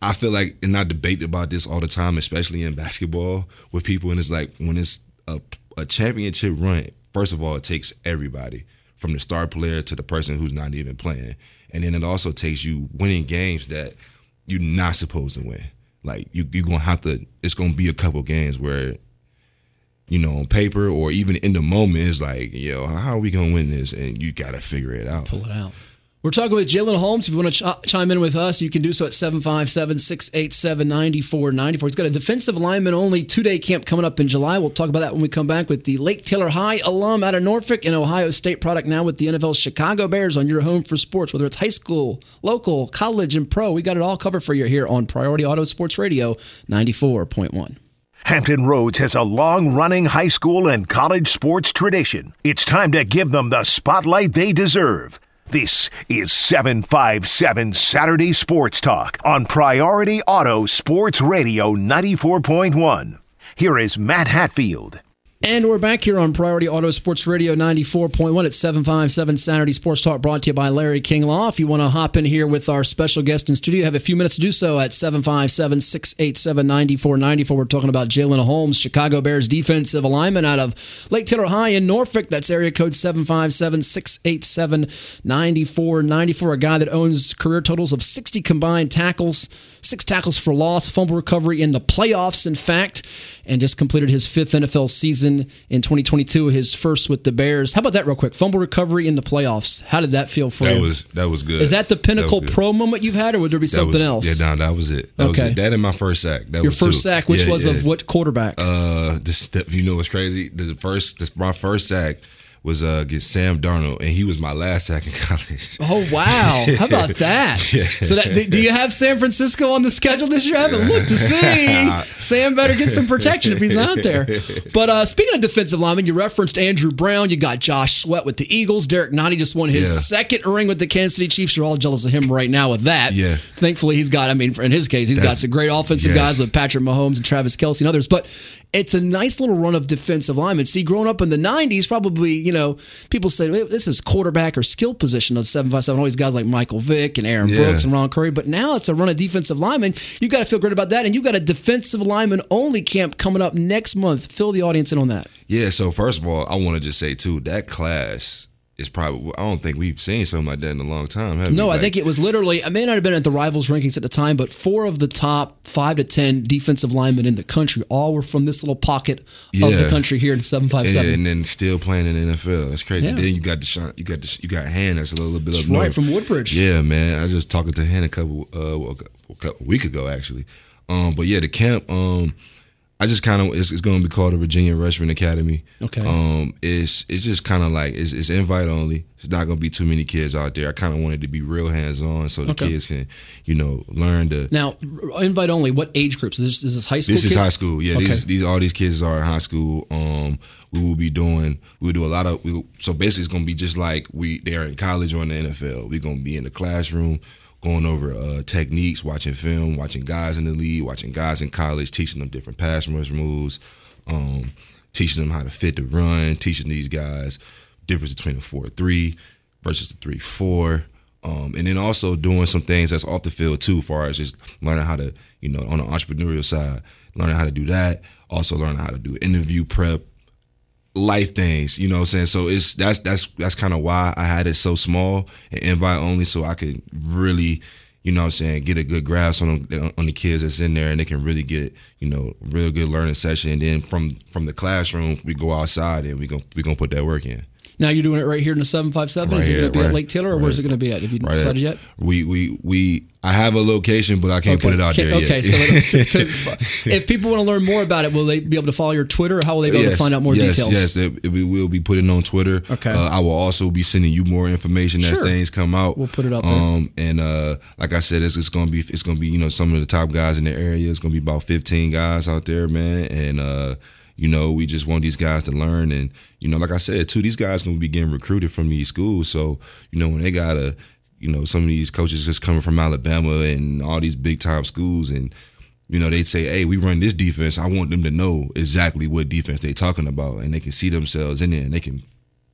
I feel like, and I debate about this all the time, especially in basketball with people. And it's like when it's a, a championship run, first of all, it takes everybody from the star player to the person who's not even playing. and then it also takes you winning games that you're not supposed to win. Like you, you're gonna have to. It's gonna be a couple games where, you know, on paper or even in the moment, it's like, yo, how are we gonna win this? And you gotta figure it out. Pull it out. We're talking with Jalyn Holmes. If you want to ch- chime in with us, you can do so at 757 687 9494. He's got a defensive lineman only two day camp coming up in July. We'll talk about that when we come back with the Lake Taylor High alum out of Norfolk and Ohio State product now with the NFL Chicago Bears on your home for sports, whether it's high school, local, college, and pro. We got it all covered for you here on Priority Auto Sports Radio 94.1. Hampton Roads has a long running high school and college sports tradition. It's time to give them the spotlight they deserve. This is 757 Saturday Sports Talk on Priority Auto Sports Radio 94.1. Here is Matt Hatfield. And we're back here on Priority Auto Sports Radio 94.1 at 757 Saturday Sports Talk brought to you by Larry King Law. If you want to hop in here with our special guest in studio, have a few minutes to do so at 757 687 9494. We're talking about Jalyn Holmes, Chicago Bears defensive alignment out of Lake Taylor High in Norfolk. That's area code 757 687 9494. A guy that owns career totals of 60 combined tackles, six tackles for loss, fumble recovery in the playoffs, in fact, and just completed his fifth NFL season in 2022, his first with the Bears. How about that, real quick? Fumble recovery in the playoffs. How did that feel for That you? was that was good. Is that the pinnacle That pro moment you've had, or would there be That something was- else? Yeah, no, that was it. That was Okay. it. That and my first sack. That Your was first two. sack, which Yeah, was yeah. of what quarterback? Uh, this step. You know what's crazy? The first, this, my first sack was uh against Sam Darnold, and he was my last sack in college. Oh wow! How about that? Yeah. So, that, do, do you have San Francisco on the schedule this year? I haven't looked to see. Sam better get some protection if he's out there. But uh, speaking of defensive linemen, you referenced Andrew Brown. You got Josh Sweat with the Eagles. Derrick Nnadi just won his Yeah. second ring with the Kansas City Chiefs. You're all jealous of him right now with that. Yeah. Thankfully, he's got. I mean, in his case, he's got some great offensive yes. guys with Patrick Mahomes and Travis Kelce and others. But it's a nice little run of defensive linemen. See, growing up in the '90s, probably you know people say "Well, this is quarterback or skill position of seven five seven. All these guys like Michael Vick and Aaron Yeah. Brooks and Ron Curry. But now it's a run of defensive linemen. You got to feel great about that, and you got a defensive lineman only camp coming up next month. Fill the audience in on that. Yeah. So first of all, I want to just say too that class is probably. I don't think we've seen something like that in a long time. Have No, we? I Like, think it was literally. I may not have been at the rivals rankings at the time, but four of the top five to ten defensive linemen in the country all were from this little pocket of the country here in seven five And, then still playing in the NFL. That's crazy. Yeah. Then you got Da'Shawn, you got Desha- you got Han. That's a little bit That's up right north. from Woodbridge. Yeah, man. I was just talking to him a couple uh well, a couple week ago actually. Um, but yeah, the camp. Um, I just kind of it's, it's going to be called the Virginia Rushman Academy. Okay. Um, it's it's just kind of like it's, it's invite only. It's not going to be too many kids out there. I kind of wanted to be real hands on so the Okay. kids can, you know, learn to. Now, invite only. What age groups? Is this, is this high school? This is high school. Yeah, Okay. these these all these kids are in high school. Um, we will be doing we will do a lot of we, so basically it's gonna be just like we they're in college or in the NFL. We're gonna be in the classroom going over uh, techniques, watching film, watching guys in the league, watching guys in college, teaching them different pass rush moves, um, teaching them how to fit the run, teaching these guys difference between a four three versus a three four. Um, and then also doing some things that's off the field too, far as just learning how to, you know, on the entrepreneurial side, learning how to do that. Also learning how to do interview prep, life things. You know what I'm saying? So it's that's that's that's kind of why I had it so small and invite only, so I could really, you know what I'm saying, get a good grasp on on the kids that's in there, and they can really get you know real good learning session. And then from from the classroom, we go outside and we go we gonna put that work in. Now you're doing it right here in the seven five seven. Is Right it going to be at Lake Taylor, or where's it going to be at? Have you Right decided yet? We we we I have a location, but I can't put it out Okay, there okay, yet. so to, to, if people want to learn more about it, will they be able to follow your Twitter? Or how will they be able to find out more yes, details? Yes, it, it- we will be putting on Twitter. Okay. Uh, I will also be sending you more information as things come out. We'll put it out there. Um, and uh, like I said, it's, it's gonna be it's gonna be you know some of the top guys in the area. It's gonna be about fifteen guys out there, man. And uh, you know, we just want these guys to learn. And you know, like I said, too, these guys gonna be getting recruited from these schools. So you know, when they gotta you know, some of these coaches just coming from Alabama and all these big time schools and you know, they'd say, "Hey, we run this defense. I want them to know exactly what defense they're talking about, and they can see themselves in there, and they can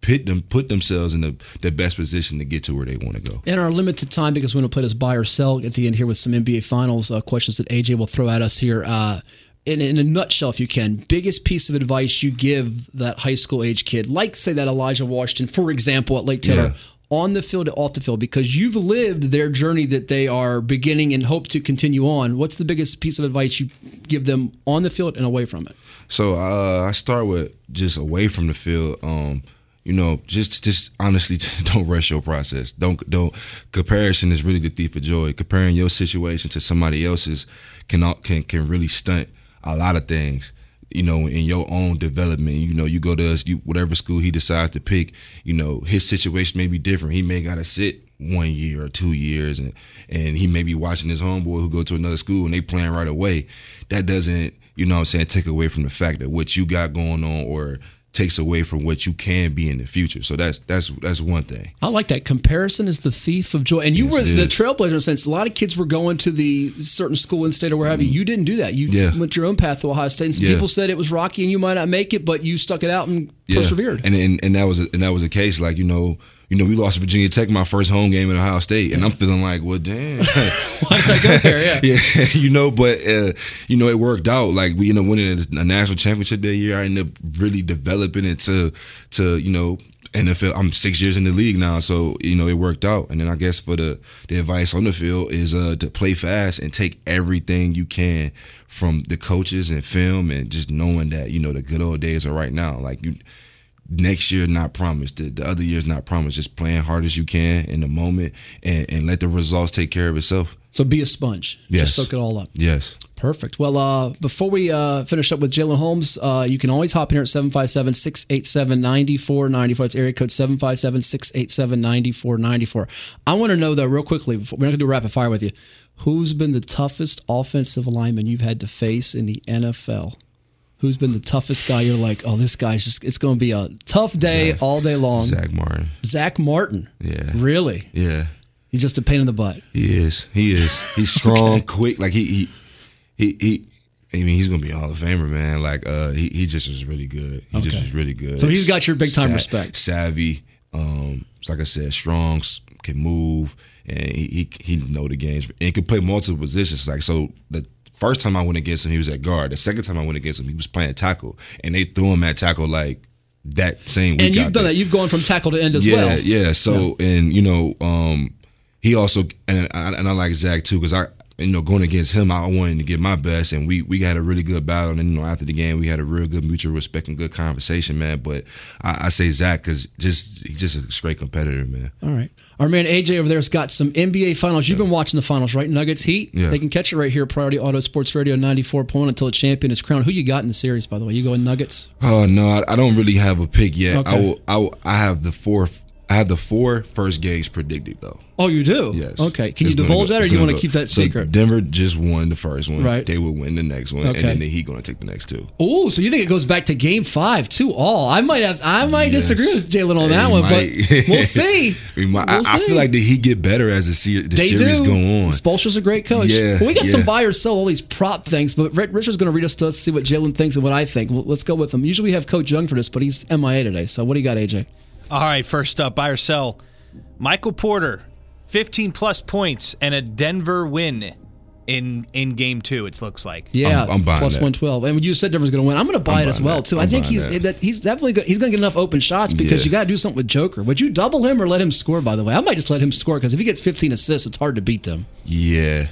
pit them, put themselves in the, the best position to get to where they want to go." In our limited time, because we're to play this buy or sell at the end here with some NBA Finals uh, questions that AJ will throw at us here. Uh, in, in a nutshell, if you can, biggest piece of advice you give that high school age kid, like say that Elijah Washington, for example, at Lake Taylor, Yeah. on the field off the field because you've lived their journey that they are beginning and hope to continue on. What's the biggest piece of advice you give them on the field and away from it? So uh, I start with just away from the field. Um, you know, just just honestly, don't rush your process. Don't don't. Comparison is really the thief of joy. Comparing your situation to somebody else's can can can really stunt a lot of things you know, in your own development. You know, you go to us, you, whatever school he decides to pick, you know, his situation may be different. He may gotta sit one year or two years and and he may be watching his homeboy who go to another school and they playing right away. That doesn't, you know I'm saying, take away from the fact that what you got going on or takes away from what you can be in the future. So that's that's that's one thing. I like that. Comparison is the thief of joy. And you Yes, were the trailblazer in a sense. A lot of kids were going to the certain school in state or wherever. You mm-hmm. You didn't do that. You Yeah. went your own path to Ohio State. And some Yeah. people said it was rocky and you might not make it, but you stuck it out and Yeah. persevered. And, and and that was a, and that was a case like you know you know we lost Virginia Tech my first home game at Ohio State and I'm feeling like well damn. Why did I go there? Yeah. yeah you know but uh, you know it worked out. Like we ended up winning a, a national championship that year. I ended up really developing it to to you know NFL I'm six years in the league now so you know it worked out. And then I guess for the the advice on the field is uh to play fast and take everything you can from the coaches and film and just knowing that you know the good old days are right now. Like you next year not promised the, the other year's not promised just playing hard as you can in the moment and, and let the results take care of itself So be a sponge. Yes. Just soak it all up. yes Perfect. Well, uh, before we uh, finish up with Jalyn Holmes, uh, you can always hop in here at 757 687 9494. That's area code 757 687 9494. I want to know, though, real quickly, before, we're not going to do a rapid fire with you. Who's been the toughest offensive lineman you've had to face in the NFL? Who's been the toughest guy? You're like, oh, this guy's just, it's going to be a tough day Zack- all day long. Zack Martin Zack Martin. Yeah. Really? yeah He's just a pain in the butt. he is he is he's strong quick like he he he, he I mean, he's gonna be a Hall of Famer, man. Like, uh, he, he just is really good. He just is really good. So he's got your big time Sa- respect. Savvy, um, like I said, strong, can move, and he he, he know the games and can play multiple positions. Like, so the first time I went against him, he was at guard. The second time I went against him, he was playing tackle, and they threw him at tackle like that same week. And you've done there. that. You've gone from tackle to end as yeah, well. Yeah, yeah. So and you know, um, he also and I, and I like Zack too because I you know going against him, I wanted to give my best, and we we had a really good battle. And you know, after the game, we had a real good mutual respect and good conversation, man. But I, I say Zack because just he's just a straight competitor, man. All right. Our man AJ over there's got some NBA finals. You've been watching the finals, right? Nuggets Heat. Yeah. They can catch it right here, Priority Auto Sports Radio ninety four point until a champion is crowned. Who you got in the series, by the way? You going Nuggets? Oh no, I, I don't really have a pick yet. I will. I will, I have the four. I had the four first games predicted though. Oh, you do? Yes. Okay. Can It's you divulge go- that or do you want to keep that so secret? Denver just won the first one. Right. They will win the next one, Okay. and then the Heat going to take the next two. Oh, so you think it goes back to game five, two all? I might have I might Yes. disagree with Jalyn on that one, might. but we'll see. We might- I, We'll I see. feel like the Heat get better as the, se- the series do. go on. Spoelstra's a great coach. Yeah, Well, we got some yeah. buy or sell all these prop things, but Rick Richard's going to read us to us, see what Jalyn thinks and what I think. Well, let's go with him. Usually we have Coach Young for this, but he's MIA today. So what do you got, AJ? All right, first up, buy or sell. Michael Porter, 15 plus points and a Denver win in in game two. It looks like. Yeah, I'm- I'm buying plus that. 112. And you said Denver's going to win. I'm going to buy I'm it as well, that. too. I I'm think he's that. that he's definitely good. He's going to get enough open shots because Yeah. you got to do something with Joker. Would you double him or let him score, by the way? I might just let him score because if he gets 15 assists, it's hard to beat them. Yeah,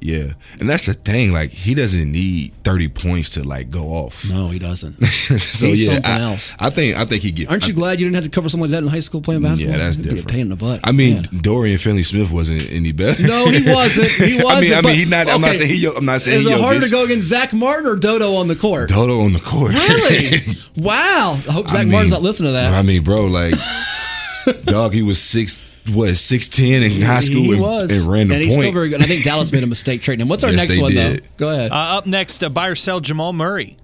yeah, and that's the thing. Like he doesn't need thirty points to like go off. No, he doesn't. so He's yeah, something I, else. I think I think he get. Aren't you I, glad you didn't have to cover something like that in high school playing basketball? Yeah, that's It'd different. Be a pain in the butt. I mean, Man. Dorian Finney Smith wasn't any better. No, he wasn't. He wasn't. I mean, I mean, he's not. I'm not saying he. I'm not saying Is he. it harder to go against Zack Martin or Dodo on the court? Dodo on the court. Really? wow. I hope Zack I mean, Martin's not listening to that. I mean, bro, like, dog, he was six, what, six ten in high school he and, was, and ran the and he's point. still very good. I think Dallas made a mistake trading him. What's our Yes, next one did. though? Go ahead. Uh, up next, uh, buy or sell Jamal Murray,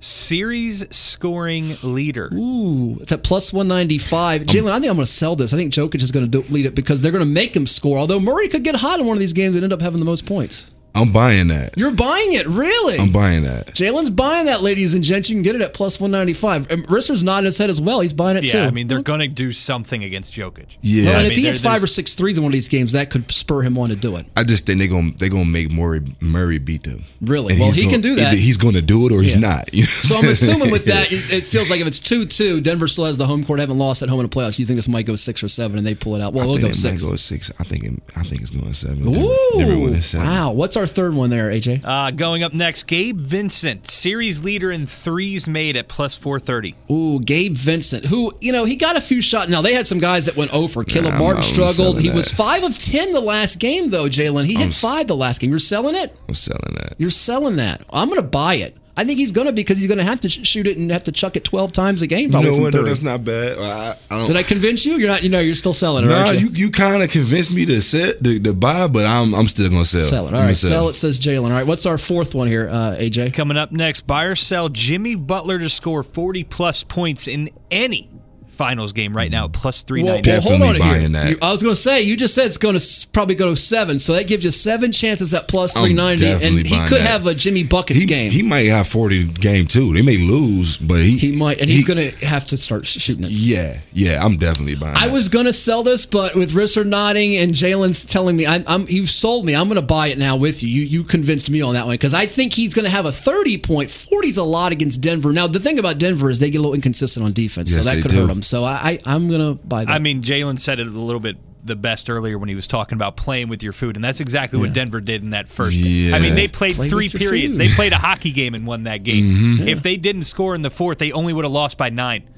series scoring leader. Ooh, it's at plus one ninety five. Jalyn, I think I'm going to sell this. I think Jokic is going to lead it because they're going to make him score. Although Murray could get hot in one of these games and end up having the most points. I'm buying that. You're buying it, really? I'm buying that. Jalyn's buying that, ladies and gents. You can get it at plus 195. And um, Risser's nodding his head as well. He's buying it Yeah, too. I mean they're going to do something against Jokic. Yeah, well, and I if mean, he hits five or six threes in one of these games, that could spur him on to do it. I just think they're gonna they're gonna make Murray Murray beat them. Really? And Well, he gonna- can do that. He's going to do it or he's not. You know So I'm assuming with that, it, it feels like if it's 2 2, Denver still has the home court, haven't lost at home in the playoffs. You think this might go six or seven and they pull it out? Well, I they'll think go it six. might go six. I think it, I think it's going seven. Denver, Ooh, Denver winning seven. wow. What's our third one there, AJ? Uh, going up next, Gabe Vincent, series leader in threes made at plus 430. Ooh, Gabe Vincent, who, you know, he got a few shots. Now, they had some guys that went over. Caleb I'm Martin struggled. He that. was 5 of 10 the last game, though, Jalyn. He hit I'm- 5 the last game. You're selling it? I'm selling that. You're selling that. I'm going to buy it. I think he's going to because he's going to have to sh- shoot it and have to chuck it 12 times a game You probably know from what? 30. That's not bad. I, I don't, Did I convince you? You're not, you know, you're still selling it, Nah, aren't you you kind of convinced me to set to, to buy, but I'm I'm still gonna sell. Sell it. I'm All gonna sell it, says Jalyn. All right, what's our fourth one here, uh, AJ? Coming up next, buy or sell Jimmy Butler to score 40 plus points in any finals game right now, mm-hmm. plus 390. Well, hold Definitely on here. that. You- I was going to say you just said it's going to probably go to seven, so that gives you seven chances at plus I'm three ninety, and he could that. have a Jimmy buckets He, game. he He, might have 40 game too. They may lose, but he he might, and he- he's going to have to start shooting it. Yeah, yeah. I'm definitely buying. I that. was going to sell this, but with Risser nodding and Jalyn's telling me, I'm, I'm, you've sold me. I'm going to buy it now with you. You, you convinced me on that one because I think he's going to have a 30 point. 40's a lot against Denver. Now the thing about Denver is they get a little inconsistent on defense, so that could do. hurt them. So I, I I'm going to buy that. I mean, Jalyn said it a little bit the best earlier when he was talking about playing with your food, and that's exactly what Denver did in that first. Yeah. I mean, they played Play three periods. food. They played a hockey game and won that game. Mm-hmm. If they didn't score in the fourth, they only would have lost by nine.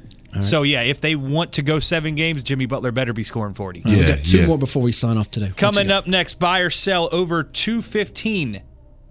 So yeah, if they want to go seven games, Jimmy Butler better be scoring forty. we Yeah, got two yeah. more before we sign off today. Coming up next, buy or sell over two fifteen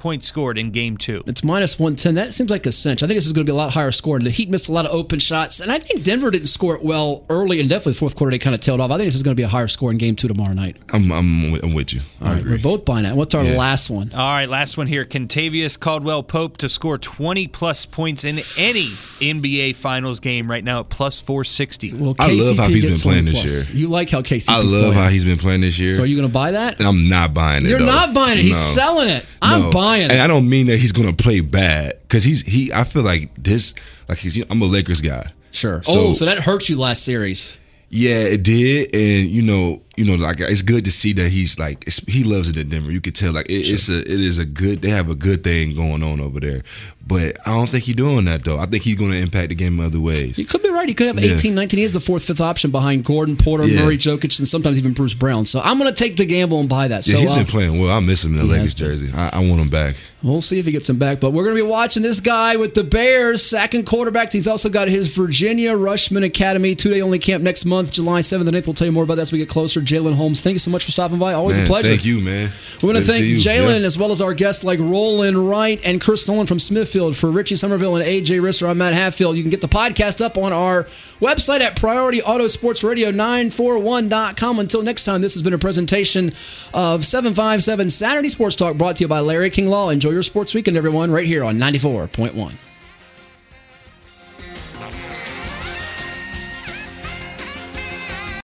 points scored in game two. It's minus 110. That seems like a cinch. I think this is going to be a lot higher scoring. The Heat missed a lot of open shots, and I think Denver didn't score it well early, and definitely fourth quarter they kind of tailed off. I think this is going to be a higher score in game two tomorrow night. I'm I'm, with- I'm with you. I All right, agree. we're both buying that. What's our Yeah. last one? All right, last one here. Kentavious Caldwell Pope to score 20 plus points in any NBA Finals game right now at plus 460. Well, I love how he's been playing 20 this plus. year. You like how KCP I love playing. how he's been playing this year. So are you going to buy that? I'm not buying it. You're though. not buying it. He's No. selling it. I'm No. buying And. I don't mean that he's going to play bad because he's he. I feel like this. Like he's. I'm a Lakers guy. Sure. So- oh, so that hurt you last series. Yeah, it did, and you know, you know, like it's good to see that he's like it's, he loves it in Denver. You could tell, like it, it's a, it is a good. They have a good thing going on over there, but I don't think he's doing that though. I think he's going to impact the game in other ways. You could be right. He could have Yeah. 18, 19. He is the fourth, fifth option behind Gordon, Porter, Yeah. Murray, Jokic, and sometimes even Bruce Brown. So I'm going to take the gamble and buy that. Yeah, so he's uh, been playing well. I miss him in the he Lakers jersey. I, I want him back. We'll see if he gets him back. But we're going to be watching this guy with the Bears, second quarterback. He's also got his Virginia Rushman Academy two day only camp next month, July 7th and 8th. We'll tell you more about that as we get closer. Jalyn Holmes, thank you so much for stopping by. Always Man, a pleasure. Thank you, man. We want to thank. Jalyn Yeah. as well as our guests like Roland Wright and Chris Nolan from Smithfield. For Richie Somerville and AJ Risser, I'm Matt Hatfield. You can get the podcast up on our website at PriorityAutosportsRadio941.com. Until next time, this has been a presentation of 757 Saturday Sports Talk brought to you by Larry King Law. Enjoy your sports weekend, everyone, right here on 94.1.